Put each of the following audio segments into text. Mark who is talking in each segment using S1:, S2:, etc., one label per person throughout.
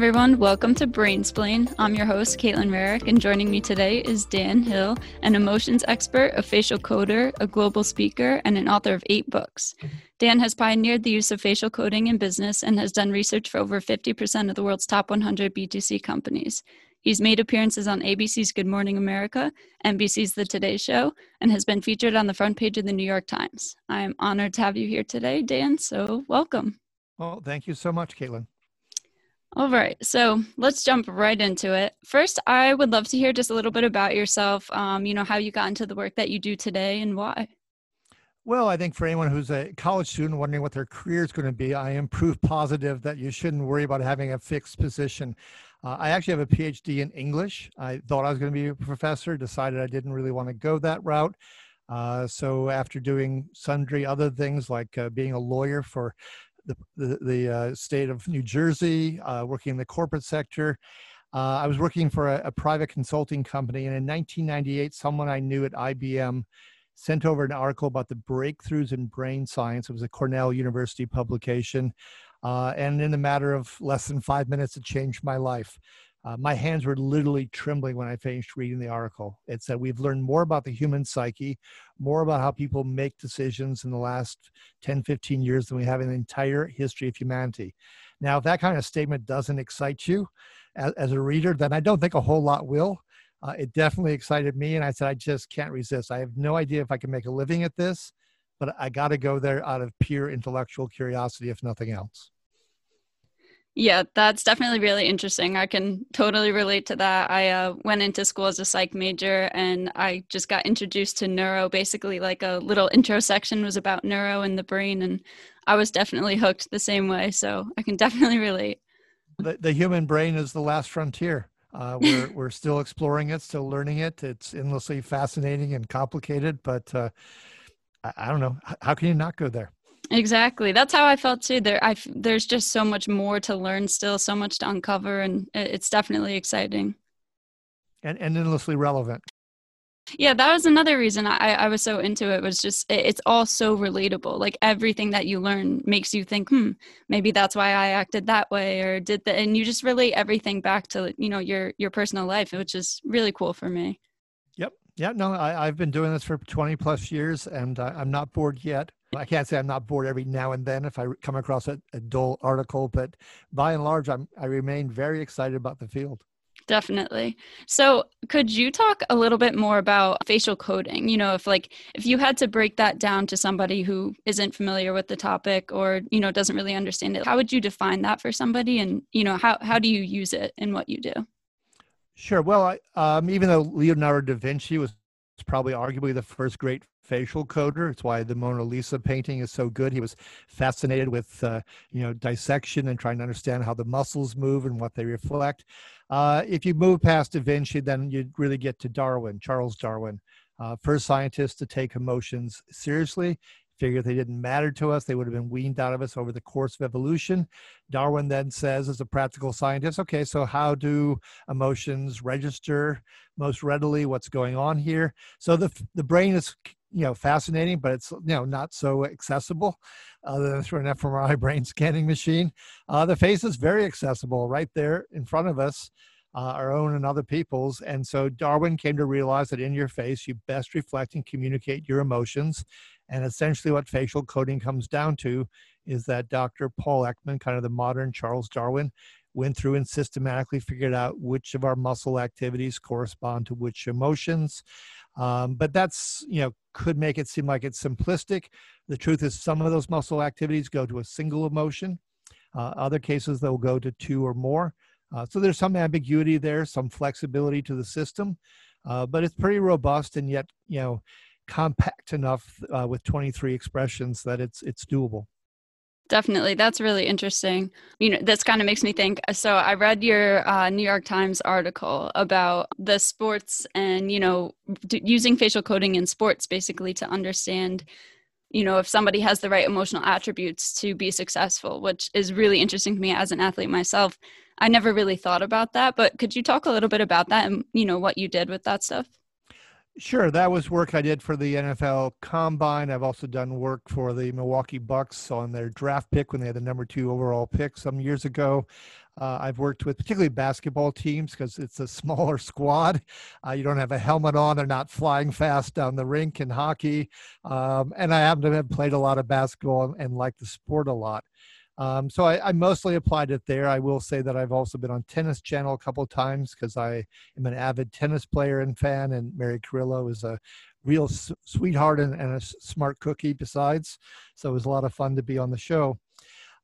S1: everyone. Welcome to Brainsplain. I'm your host, Caitlin Rarick, and joining me today is Dan Hill, an emotions expert, a facial coder, a global speaker, and an author of eight books. Dan has pioneered the use of facial coding in business and has done research for over 50% of the world's top 100 B2C companies. He's made appearances on ABC's Good Morning America, NBC's The Today Show, and has been featured on the front page of the New York Times. I am honored to have you here today, Dan, so welcome.
S2: Well, thank you so much, Caitlin.
S1: All right, so let's jump right into it. First, I would love to hear just a little bit about yourself. Um, you know, how you got into the work that you do today and why.
S2: Well, I think for anyone who's a college student wondering what their career is going to be, I am proof positive that you shouldn't worry about having a fixed position. Uh, I actually have a PhD in English. I thought I was going to be a professor, decided I didn't really want to go that route. Uh, so after doing sundry other things like uh, being a lawyer for the, the, the uh, state of New Jersey, uh, working in the corporate sector. Uh, I was working for a, a, private consulting company, and in 1998, someone I knew at IBM sent over an article about the breakthroughs in brain science. It was a Cornell University publication, uh, and in a matter of less than five minutes, it changed my life. Uh, my hands were literally trembling when I finished reading the article. It said, We've learned more about the human psyche, more about how people make decisions in the last 10, 15 years than we have in the entire history of humanity. Now, if that kind of statement doesn't excite you as, as a reader, then I don't think a whole lot will. Uh, it definitely excited me, and I said, I just can't resist. I have no idea if I can make a living at this, but I got to go there out of pure intellectual curiosity, if nothing else.
S1: Yeah, that's definitely really interesting. I can totally relate to that. I uh, went into school as a psych major and I just got introduced to neuro. Basically, like a little intro section was about neuro and the brain, and I was definitely hooked the same way. So I can definitely relate.
S2: The, the human brain is the last frontier. Uh, we're, we're still exploring it, still learning it. It's endlessly fascinating and complicated, but uh, I, I don't know. How can you not go there?
S1: Exactly. That's how I felt too. There, I there's just so much more to learn still, so much to uncover, and it's definitely exciting.
S2: And, and endlessly relevant.
S1: Yeah, that was another reason I, I was so into it. Was just it, it's all so relatable. Like everything that you learn makes you think, hmm, maybe that's why I acted that way or did that, and you just relate everything back to you know your your personal life, which is really cool for me.
S2: Yeah. No, I, I've been doing this for twenty plus years, and I'm not bored yet. I can't say I'm not bored every now and then if I come across a, a dull article, but by and large, I'm, I remain very excited about the field.
S1: Definitely. So, could you talk a little bit more about facial coding? You know, if like if you had to break that down to somebody who isn't familiar with the topic or, you know, doesn't really understand it, how would you define that for somebody and, you know, how how do you use it in what you do?
S2: Sure. Well, I, um, even though Leonardo da Vinci was probably arguably the first great facial coder. It's why the Mona Lisa painting is so good. He was fascinated with, uh, you know, dissection and trying to understand how the muscles move and what they reflect. Uh, if you move past Da Vinci, then you really get to Darwin, Charles Darwin, uh, first scientist to take emotions seriously. Figure they didn't matter to us, they would have been weaned out of us over the course of evolution. Darwin then says, as a practical scientist, okay, so how do emotions register most readily? What's going on here? So the the brain is you know fascinating but it's you know not so accessible other than through an fMRI brain scanning machine uh, the face is very accessible right there in front of us uh, our own and other people's and so darwin came to realize that in your face you best reflect and communicate your emotions and essentially what facial coding comes down to is that dr paul ekman kind of the modern charles darwin went through and systematically figured out which of our muscle activities correspond to which emotions um, but that's, you know, could make it seem like it's simplistic. The truth is, some of those muscle activities go to a single emotion. Uh, other cases, they'll go to two or more. Uh, so there's some ambiguity there, some flexibility to the system, uh, but it's pretty robust and yet, you know, compact enough uh, with 23 expressions that it's it's doable.
S1: Definitely. That's really interesting. You know, this kind of makes me think. So, I read your uh, New York Times article about the sports and, you know, d- using facial coding in sports basically to understand, you know, if somebody has the right emotional attributes to be successful, which is really interesting to me as an athlete myself. I never really thought about that, but could you talk a little bit about that and, you know, what you did with that stuff?
S2: Sure, that was work I did for the NFL Combine. I've also done work for the Milwaukee Bucks on their draft pick when they had the number two overall pick some years ago. Uh, I've worked with particularly basketball teams because it's a smaller squad. Uh, you don't have a helmet on; they're not flying fast down the rink in hockey. Um, and I happen to have played a lot of basketball and, and like the sport a lot. Um, so I, I, mostly applied it there. I will say that I've also been on Tennis Channel a couple times because I am an avid tennis player and fan, and Mary Carillo is a real s- sweetheart and, and, a smart cookie besides. So it was a lot of fun to be on the show.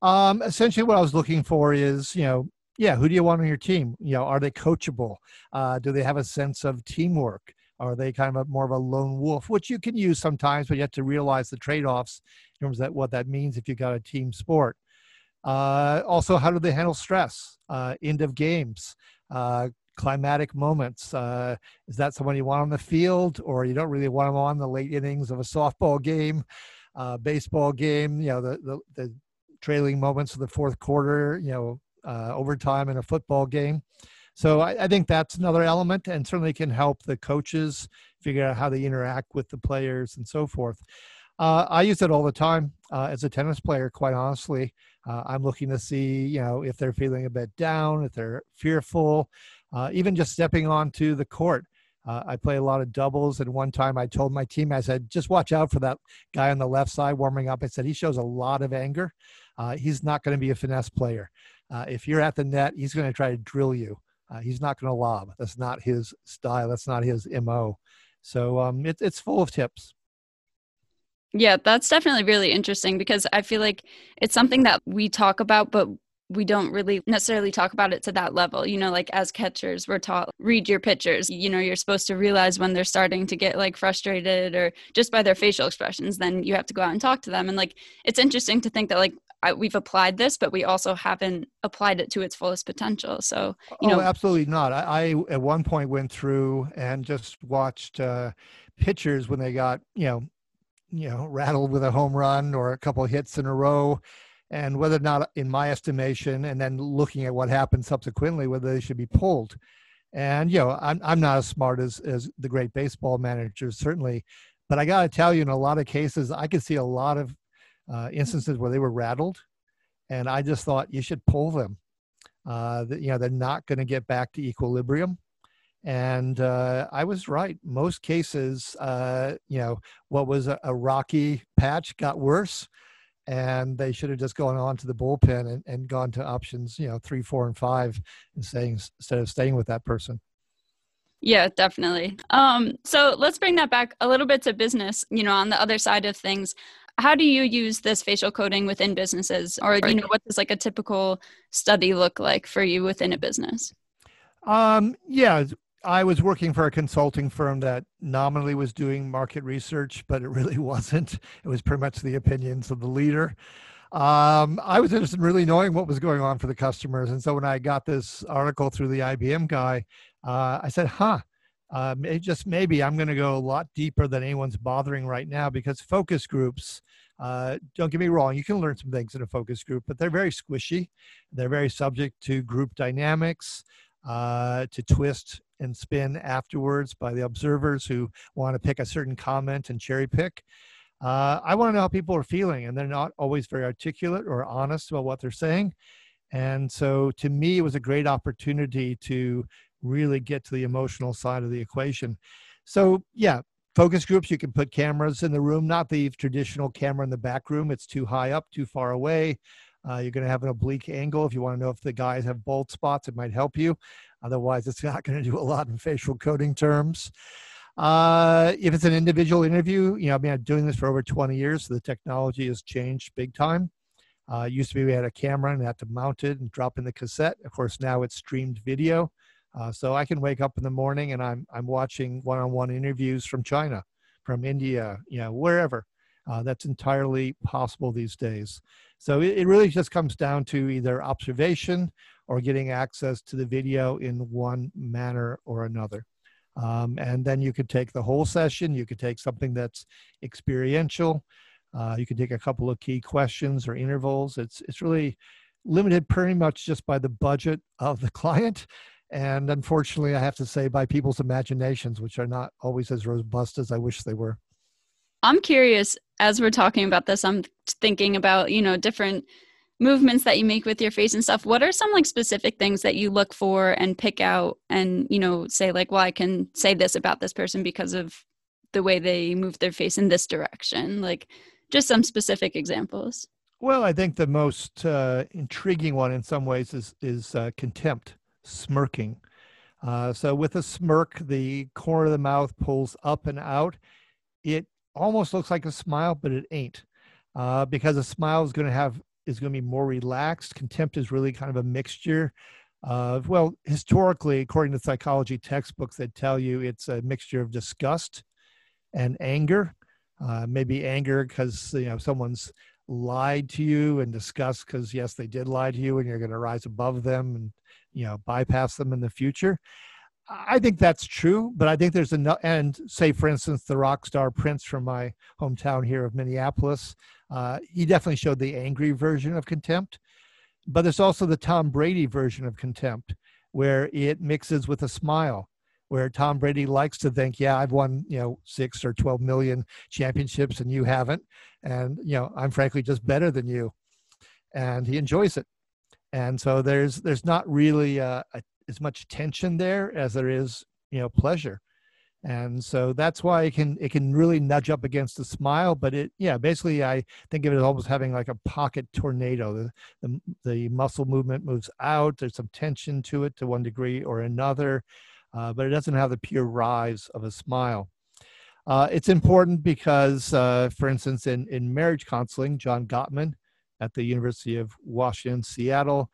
S2: Um, essentially, what I was looking for is, you know, yeah, who do you want on your team? You know, are they coachable? Uh, do they have a sense of teamwork? Are they kind of a, more of a lone wolf, which you can use sometimes, but you have to realize the trade-offs in terms of that, what that means if you got a team sport. Uh, also, how do they handle stress? Uh, end of games, uh, climatic moments. Uh, is that someone you want on the field, or you don't really want them on the late innings of a softball game, uh, baseball game? You know, the, the, the trailing moments of the fourth quarter. You know, uh, overtime in a football game. So I, I, think that's another element, and certainly can help the coaches figure out how they interact with the players and so forth. Uh, I use it all the time uh, as a tennis player. Quite honestly, uh, I'm looking to see, you know, if they're feeling a bit down, if they're fearful, uh, even just stepping onto the court. Uh, I play a lot of doubles, and one time I told my team, I said, just watch out for that guy on the left side warming up. I said he shows a lot of anger. Uh, he's not going to be a finesse player. Uh, if you're at the net, he's going to try to drill you. Uh, he's not going to lob. That's not his style. That's not his mo. So um, it, it's full of tips.
S1: Yeah, that's definitely really interesting because I feel like it's something that we talk about, but we don't really necessarily talk about it to that level. You know, like as catchers, we're taught read your pitchers. You know, you're supposed to realize when they're starting to get like frustrated or just by their facial expressions, then you have to go out and talk to them. And like, it's interesting to think that like I, we've applied this, but we also haven't applied it to its fullest potential. So, you know,
S2: oh, absolutely not. I, I, at one point went through and just watched uh, pitchers when they got, you know, you know, rattled with a home run or a couple hits in a row, and whether or not, in my estimation, and then looking at what happened subsequently, whether they should be pulled. And you know, I'm I'm not as smart as as the great baseball managers certainly, but I got to tell you, in a lot of cases, I could see a lot of uh, instances where they were rattled, and I just thought you should pull them. Uh, that you know they're not going to get back to equilibrium and uh, I was right. Most cases, uh, you know, what was a, a, rocky patch got worse, and they should have just gone on to the bullpen and, and gone to options, you know, three, four, and five, and instead of staying with that person.
S1: Yeah, definitely. Um, so let's bring that back a little bit to business. You know, on the other side of things, how do you use this facial coding within businesses, or you know, what does like a typical study look like for you within a business?
S2: Um, yeah, I was working for a consulting firm that nominally was doing market research, but it really wasn't. It was pretty much the opinions of the leader. Um, I was interested in really knowing what was going on for the customers. And so when I got this article through the IBM guy, uh, I said, huh, uh, just maybe I'm going to go a lot deeper than anyone's bothering right now because focus groups, uh, don't get me wrong, you can learn some things in a focus group, but they're very squishy. They're very subject to group dynamics, uh, to twist and spin afterwards by the observers who want to pick a certain comment and cherry pick. Uh, I want to know how people are feeling, and they're not always very articulate or honest about what they're saying. And so, to me, it was a great opportunity to really get to the emotional side of the equation. So, yeah, focus groups, you can put cameras in the room, not the traditional camera in the back room. It's too high up, too far away. Uh, you're going to have an oblique angle. If you want to know if the guys have bald spots, it might help you. Otherwise, it's not going to do a lot in facial coding terms. Uh, if it's an individual interview, you know, I mean, I'm doing this for over 20 years, so the technology has changed big time. Uh, used to be we had a camera and had to mount it and drop in the cassette. Of course, now it's streamed video. Uh, so I can wake up in the morning and I'm I'm watching one-on-one interviews from China, from India, you know, wherever. Uh, that's entirely possible these days. So it, it really just comes down to either observation or getting access to the video in one manner or another. Um, and then you could take the whole session. You could take something that's experiential. Uh, you could take a couple of key questions or intervals. It's it's really limited pretty much just by the budget of the client, and unfortunately, I have to say by people's imaginations, which are not always as robust as I wish they were.
S1: I'm curious as we're talking about this. I'm thinking about you know different movements that you make with your face and stuff what are some like specific things that you look for and pick out and you know say like well i can say this about this person because of the way they move their face in this direction like just some specific examples
S2: well i think the most uh, intriguing one in some ways is is uh, contempt smirking uh, so with a smirk the corner of the mouth pulls up and out it almost looks like a smile but it ain't uh, because a smile is going to have is going to be more relaxed. Contempt is really kind of a mixture of, well, historically, according to psychology textbooks, that tell you it's a mixture of disgust and anger. Uh, maybe anger because you know someone's lied to you, and disgust because yes, they did lie to you, and you're going to rise above them and you know bypass them in the future. I think that's true, but I think there's enough. And say, for instance, the rock star Prince from my hometown here of Minneapolis, uh, he definitely showed the angry version of contempt. But there's also the Tom Brady version of contempt, where it mixes with a smile, where Tom Brady likes to think, "Yeah, I've won, you know, six or twelve million championships, and you haven't, and you know, I'm frankly just better than you," and he enjoys it. And so there's there's not really a, a as much tension there as there is you know pleasure. And so that's why it can it can really nudge up against the smile but it yeah basically i think of it as almost having like a pocket tornado. The, the, the muscle movement moves out there's some tension to it to one degree or another uh, but it doesn't have the pure rise of a smile. Uh, it's important because uh, for instance in, in marriage counseling john gottman at the university of washington seattle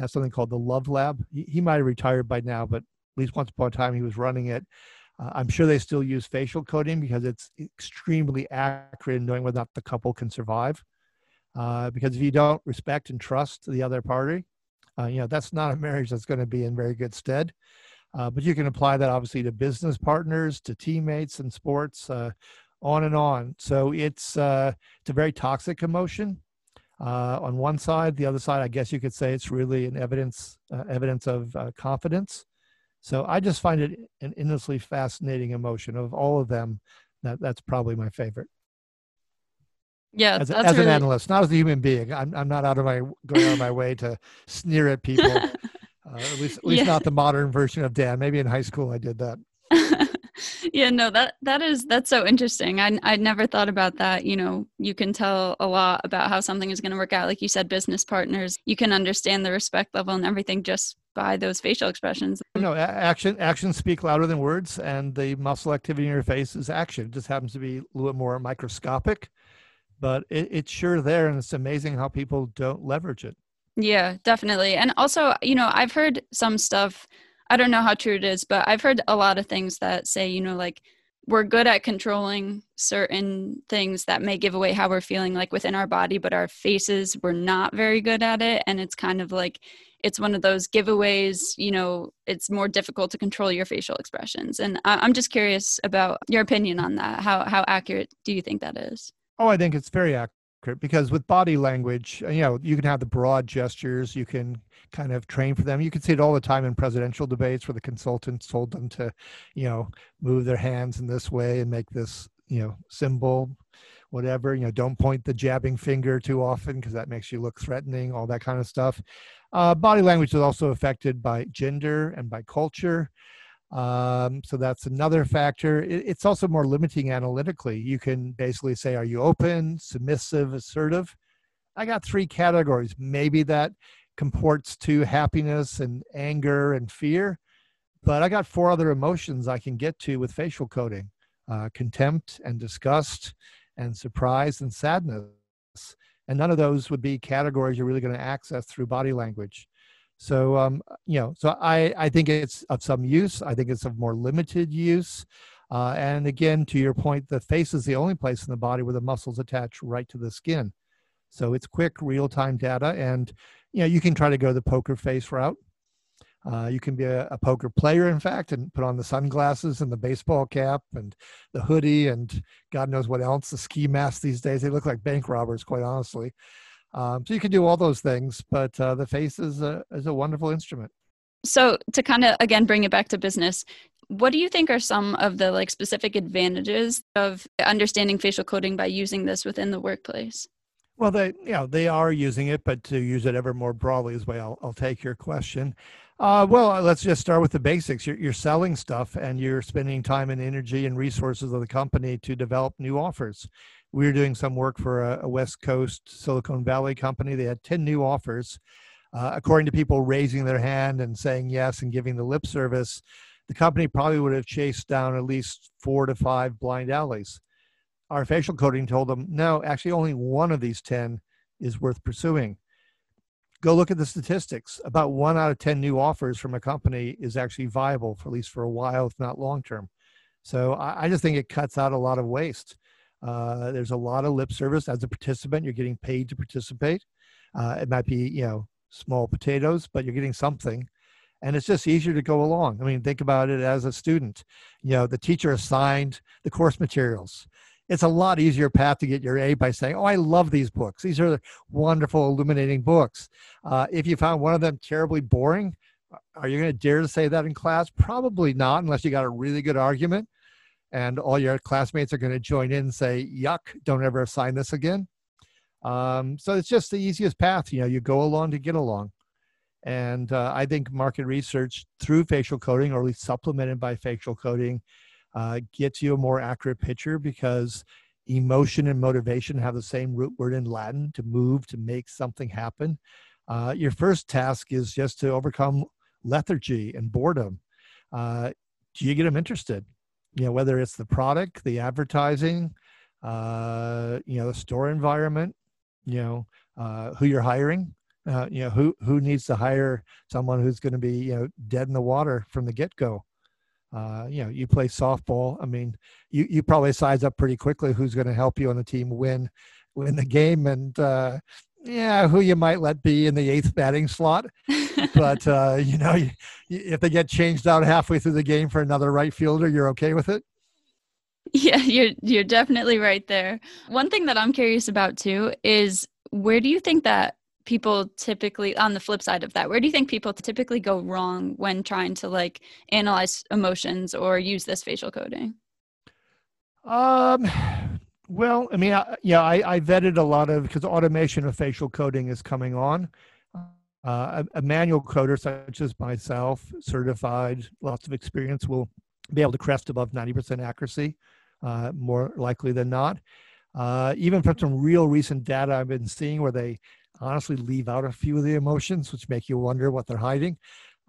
S2: has something called the Love Lab. He, he might have retired by now, but at least once upon a time he was running it. Uh, I'm sure they still use facial coding because it's extremely accurate in knowing whether or not the couple can survive. Uh, because if you don't respect and trust the other party, uh, you know that's not a marriage that's going to be in very good stead. Uh, but you can apply that obviously to business partners, to teammates in sports, uh, on and on. So it's uh, it's a very toxic emotion uh, on one side. The other side, I guess you could say it's really an evidence uh, evidence of uh, confidence. So I just find it an endlessly fascinating emotion. Of all of them, that that's probably my favorite.
S1: Yeah,
S2: as, as really... an analyst, not as a human being. I'm I'm not out of my going out of my way to sneer at people. Uh, at least at least yeah. not the modern version of Dan. Maybe in high school I did that.
S1: Yeah no that that is that's so interesting. I i never thought about that. You know you can tell a lot about how something is going to work out. Like you said business partners you can understand the respect level and everything just by those facial expressions.
S2: No action actions speak louder than words and the muscle activity in your face is action. It just happens to be a little bit more microscopic but it, it's sure there and it's amazing how people don't leverage it.
S1: Yeah definitely. And also you know i've heard some stuff I don't know how true it is, but I've heard a lot of things that say, you know, like we're good at controlling certain things that may give away how we're feeling like within our body, but our faces we're not very good at it. And it's kind of like it's one of those giveaways, you know, it's more difficult to control your facial expressions. And I'm just curious about your opinion on that. How how accurate do you think that is?
S2: Oh, I think it's very accurate because with body language, you know, you can have the broad gestures, you can kind of train for them. You can see it all the time in presidential debates where the consultants told them to, you know, move their hands in this way and make this, you know, symbol, whatever. You know, don't point the jabbing finger too often because that makes you look threatening, all that kind of stuff. Uh, body language is also affected by gender and by culture. Um, so that's another factor. It, it's also more limiting analytically. You can basically say, are you open, submissive, assertive? I got three categories. Maybe that comports to happiness and anger and fear, but I got four other emotions I can get to with facial coding uh, contempt and disgust and surprise and sadness. And none of those would be categories you're really going to access through body language. So, um, you know, so I, I think it's of some use. I think it's of more limited use. Uh, and again, to your point, the face is the only place in the body where the muscles attach right to the skin. So it's quick, real time data. And, you know, you can try to go the poker face route. Uh, you can be a, a, poker player, in fact, and put on the sunglasses and the baseball cap and the hoodie and God knows what else, the ski mask these days. They look like bank robbers, quite honestly. Um, so you can do all those things, but uh, the face is a, is a wonderful instrument.
S1: So to kind of again bring it back to business, what do you think are some of the like specific advantages of understanding facial coding by using this within the workplace?
S2: Well, they you know they are using it, but to use it ever more broadly is way I'll, I'll take your question. Uh, well, let's just start with the basics. You're, you're selling stuff, and you're spending time and energy and resources of the company to develop new offers. We were doing some work for a, a West Coast Silicon Valley company. They had ten new offers. Uh, according to people raising their hand and saying yes and giving the lip service, the company probably would have chased down at least four to five blind alleys our facial coding told them, no, actually, only one of these 10 is worth pursuing. Go look at the statistics. About one out of 10 new offers from a company is actually viable, for at least for a while, if not long term. So I, I just think it cuts out a lot of waste. Uh, there's a lot of lip service as a participant. You're getting paid to participate. Uh, it might be, you know, small potatoes, but you're getting something and it's just easier to go along. I mean, think about it as a student. You know, the teacher assigned the course materials it's a lot easier path to get your A by saying, "Oh, I love these books. These are wonderful, illuminating books." Uh, if you found one of them terribly boring, are you going to dare to say that in class? Probably not, unless you got a really good argument, and all your classmates are going to join in and say, "Yuck! Don't ever assign this again." Um, so it's just the easiest path. You know, you go along to get along. And uh, I think market research through facial coding, or at least supplemented by facial coding, uh, gets you a more accurate picture because emotion and motivation have the same root word in Latin to move, to make something happen. Uh, your first task is just to overcome lethargy and boredom. Uh, do you get them interested? You know, whether it's the product, the advertising, uh, you know, the store environment, you know, uh, who you're hiring. Uh, you know, who who needs to hire someone who's going to be you know dead in the water from the get go? uh, you know, you play softball. I mean, you, you probably size up pretty quickly who's going to help you on the team win win the game, and uh, yeah, who you might let be in the eighth batting slot. but uh, you know, you, if they get changed out halfway through the game for another right fielder, you're okay with it.
S1: Yeah, you're you're definitely right there. One thing that I'm curious about too is where do you think that people typically on the flip side of that where do you think people typically go wrong when trying to like analyze emotions or use this facial coding
S2: um well i mean I, yeah I, I vetted a lot of because automation of facial coding is coming on uh, a, a manual coder such as myself certified lots of experience will be able to crest above 90% accuracy uh, more likely than not uh, even from some real recent data i've been seeing where they honestly leave out a few of the emotions, which make you wonder what they're hiding.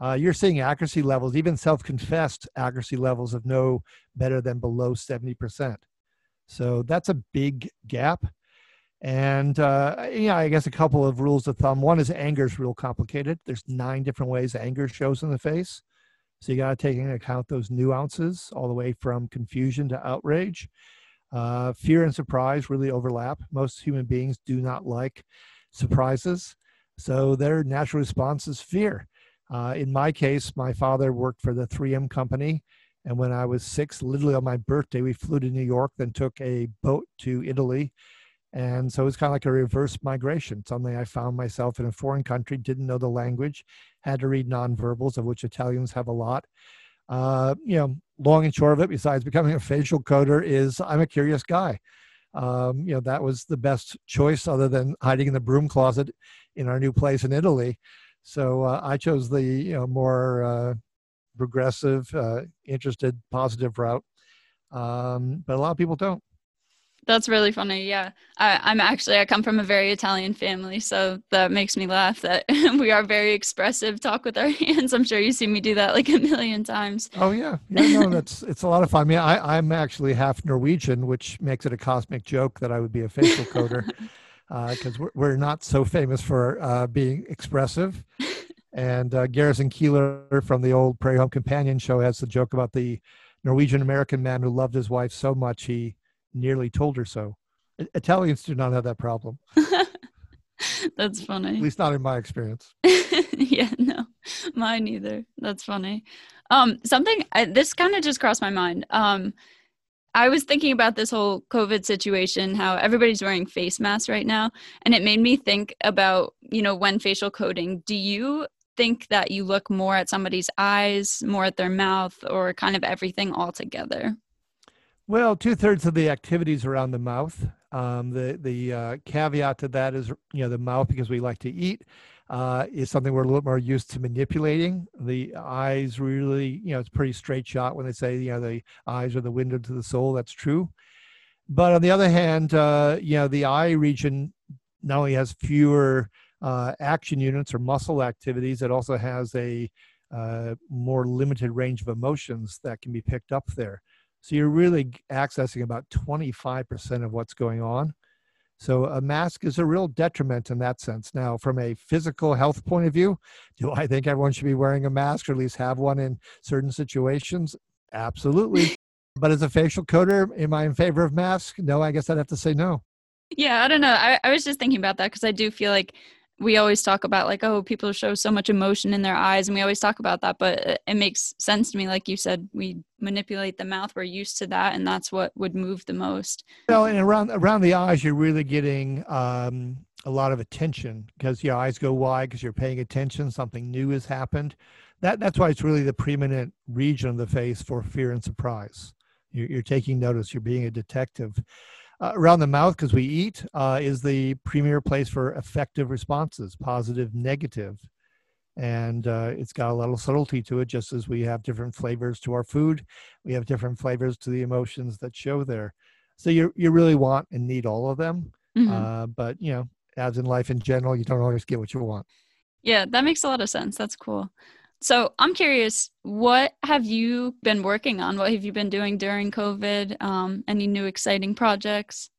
S2: Uh, you're seeing accuracy levels, even self confessed accuracy levels of no better than below 70%. So that's a big gap. And uh, yeah, I guess a couple of rules of thumb. One is anger is real complicated. There's nine different ways anger shows in the face. So you got to take into account those nuances all the way from confusion to outrage. Uh, fear and surprise really overlap. Most human beings do not like surprises. So their natural response is fear. Uh, in my case, my father worked for the 3M company. And when I was six, literally on my birthday, we flew to New York, then took a boat to Italy. And so it was kind of like a reverse migration. Suddenly I found myself in a foreign country, didn't know the language, had to read nonverbals, of which Italians have a lot. Uh, you know, long and short of it, besides becoming a facial coder, is I'm a curious guy um, you know that was the best choice other than hiding in the broom closet in our new place in Italy. So uh, I chose the you know more uh, progressive, uh, interested, positive route. Um, but a lot of people don't.
S1: That's really funny. Yeah. I, am actually, I come from a very Italian family. So that makes me laugh that we are very expressive, talk with our hands. I'm sure you see me do that like a million times.
S2: Oh, yeah. Yeah, no, that's, it's a lot of fun. I mean, I, I'm actually half Norwegian, which makes it a cosmic joke that I would be a facial coder because uh, we're, we're not so famous for uh, being expressive. And uh, Garrison Keillor from the old Prairie Home Companion show has the joke about the Norwegian American man who loved his wife so much he nearly told her so. Italians do not have that problem.
S1: That's funny.
S2: At least not in my experience.
S1: yeah, no, mine either. That's funny. Um, something I, this kind of just crossed my mind. Um, I was thinking about this whole COVID situation, how everybody's wearing face masks right now, and it made me think about you know when facial coding. Do you think that you look more at somebody's eyes, more at their mouth, or kind of everything all together?
S2: Well, two thirds of the activities around the mouth. Um, the the uh, caveat to that is, you know, the mouth because we like to eat uh, is something we're a little more used to manipulating. The eyes really, you know, it's pretty straight shot when they say, you know, the eyes are the window to the soul. That's true. But on the other hand, uh, you know, the eye region not only has fewer uh, action units or muscle activities, it also has a uh, more limited range of emotions that can be picked up there. So you're really accessing about 25% of what's going on. So a mask is a real detriment in that sense. Now, from a physical health point of view, do I think everyone should be wearing a mask or at least have one in certain situations? Absolutely. but as a facial coder, am I in favor of masks? No, I guess I'd have to say no.
S1: Yeah, I don't know. I, I was just thinking about that because I do feel like we always talk about like oh people show so much emotion in their eyes and we always talk about that but it makes sense to me like you said we manipulate the mouth we're used to that and that's what would move the most.
S2: Well and around around the eyes you're really getting um, a lot of attention because your eyes go wide because you're paying attention something new has happened. That that's why it's really the preeminent region of the face for fear and surprise. You're, you're taking notice you're being a detective uh, around the mouth because we eat uh, is the premier place for effective responses positive negative. And uh, it's got a little subtlety to it just as we have different flavors to our food. We have different flavors to the emotions that show there. So you, you really want and need all of them mm-hmm. Uh, but you know as in life in general you don't always get what you want.
S1: Yeah that makes a lot of sense. That's cool so I'm curious, what have you been working on? What have you been doing during COVID? Um, any new exciting projects?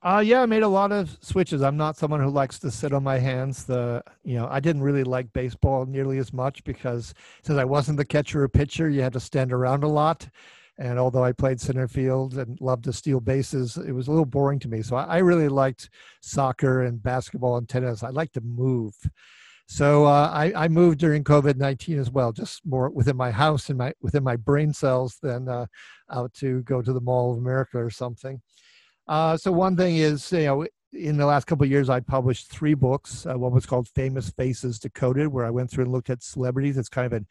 S2: Uh, yeah, I made a lot of switches. I'm not someone who likes to sit on my hands. The you know, I didn't really like baseball nearly as much because since I wasn't the catcher or pitcher, you had to stand around a lot. And although I played center field and loved to steal bases, it was a little boring to me. So I, I really liked soccer and basketball and tennis. I like to move. So uh, I, I, moved during COVID nineteen as well, just more within my house and my within my brain cells than uh, out to go to the Mall of America or something. Uh, so one thing is, you know, in the last couple of years, I published three books. Uh, one was called Famous Faces Decoded, where I went through and looked at celebrities. It's kind of an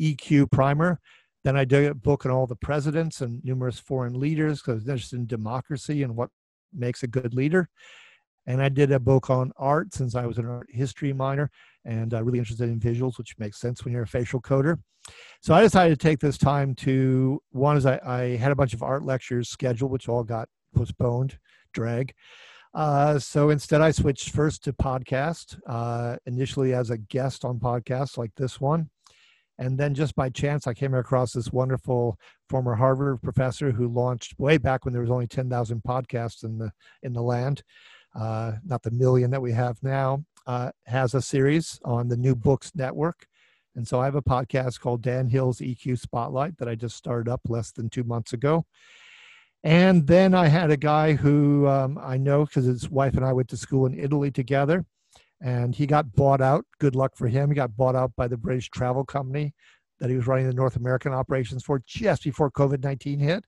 S2: EQ primer. Then I did a book on all the presidents and numerous foreign leaders because I was interested in democracy and what makes a good leader. And I did a book on art since I was an art history minor and uh, really interested in visuals, which makes sense when you're a facial coder. So I decided to take this time to one is I, I had a bunch of art lectures scheduled, which all got postponed, drag. Uh, so instead, I switched first to podcast, uh, initially as a guest on podcasts like this one. And then just by chance, I came across this wonderful former Harvard professor who launched way back when there was only 10,000 podcasts in the, in the land uh, not the million that we have now, uh, has a series on the New Books Network. And so I have a podcast called Dan Hill's EQ Spotlight that I just started up less than two months ago. And then I had a guy who um, I know because his wife and I went to school in Italy together. And he got bought out. Good luck for him. He got bought out by the British travel company that he was running the North American operations for just before COVID 19 hit.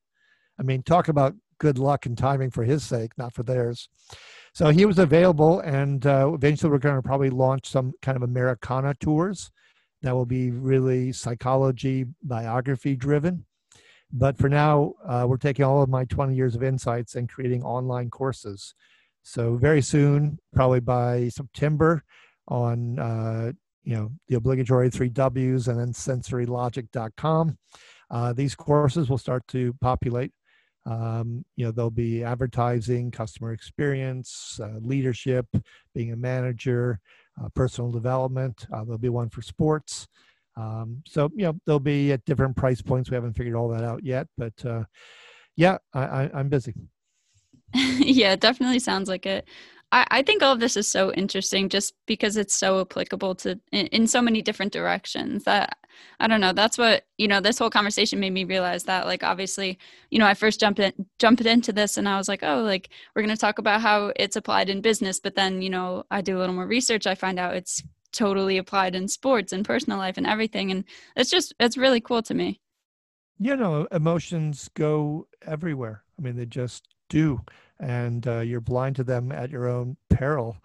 S2: I mean, talk about good luck and timing for his sake, not for theirs. So he was available, and uh, eventually we're going to probably launch some kind of Americana tours that will be really psychology, biography driven. But for now, uh, we're taking all of my 20 years of insights and creating online courses. So very soon, probably by September, on uh, you know the obligatory three W's and then sensorylogic.com. Uh, these courses will start to populate um, you know, there'll be advertising, customer experience, uh, leadership, being a manager, uh, personal development. Uh, there'll be one for sports. Um, so, you know, they'll be at different price points. We haven't figured all that out yet, but uh, yeah, I, I, I'm busy.
S1: yeah, it definitely sounds like it. I, I think all of this is so interesting just because it's so applicable to in, in so many different directions that I don't know. That's what, you know, this whole conversation made me realize that like obviously, you know, I first jumped in jumped into this and I was like, oh, like we're gonna talk about how it's applied in business, but then, you know, I do a little more research, I find out it's totally applied in sports and personal life and everything. And it's just it's really cool to me.
S2: You know, emotions go everywhere. I mean, they just do and uh, you're blind to them at your own peril.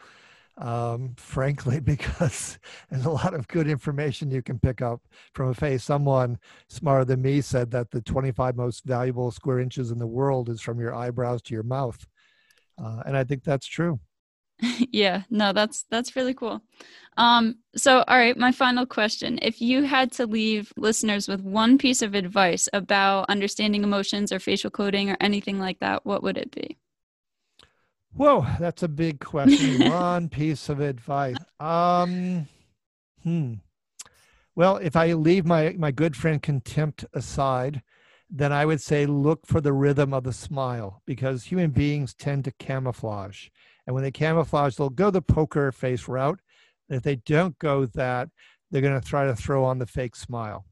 S2: Um, frankly, because there's a lot of good information you can pick up from a face. Someone smarter than me said that the 25 most valuable square inches in the world is from your eyebrows to your mouth. uh, and I think that's true.
S1: yeah, no, that's that's really cool. Um, so, all right, my final question: If you had to leave listeners with one piece of advice about understanding emotions or facial coding or anything like that, what would it be?
S2: Whoa, that's a big question. one piece of advice. Um, hmm. Well, if I leave my my good friend contempt aside, then I would say look for the rhythm of the smile because human beings tend to camouflage. And when they camouflage, they'll go the poker face route. And if they don't go that, they're going to try to throw on the fake smile.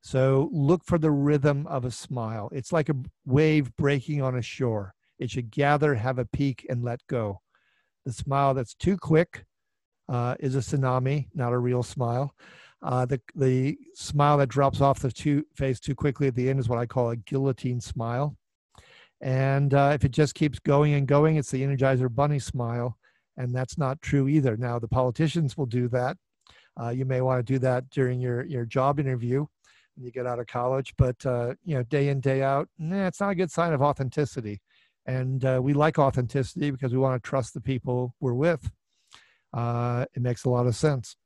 S2: So look for the rhythm of a smile. It's like a wave breaking on a shore. It should gather, have a peak, and let go. The smile that's too quick uh, is a tsunami, not a real smile. Uh, the the smile that drops off the two, face too quickly at the end is what I call a guillotine smile. And uh, if it just keeps going and going, it's the Energizer Bunny smile. And that's not true either. Now, the politicians will do that. Uh, you may want to do that during your, your job interview when you get out of college. But, uh, you know, day in, day out, nah, it's not a good sign of authenticity. And uh, we like authenticity because we want to trust the people we're with. Uh, it makes a lot of sense.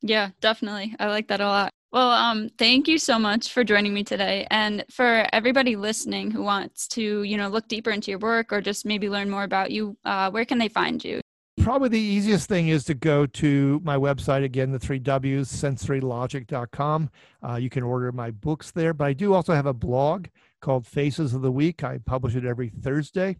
S1: Yeah, definitely. I like that a lot. Well, um, thank you so much for joining me today. And for everybody listening who wants to, you know, look deeper into your work or just maybe learn more about you, uh, where can they find you?
S2: Probably the easiest thing is to go to my website again, the three W's, sensorylogic.com. Uh, you can order my books there, but I do also have a blog called Faces of the Week. I publish it every Thursday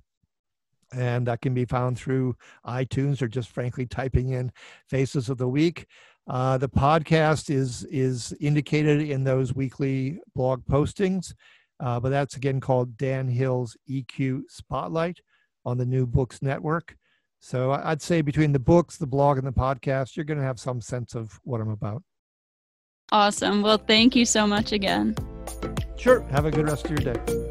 S2: and that can be found through iTunes or just frankly typing in Faces of the Week. Uh, the podcast is is indicated in those weekly blog postings, uh, but that's again called Dan Hill's EQ Spotlight on the New Books Network. So I'd say between the books, the blog, and the podcast, you're going to have some sense of what I'm about.
S1: Awesome. Well, thank you so much again.
S2: Sure. Have a good rest of your day.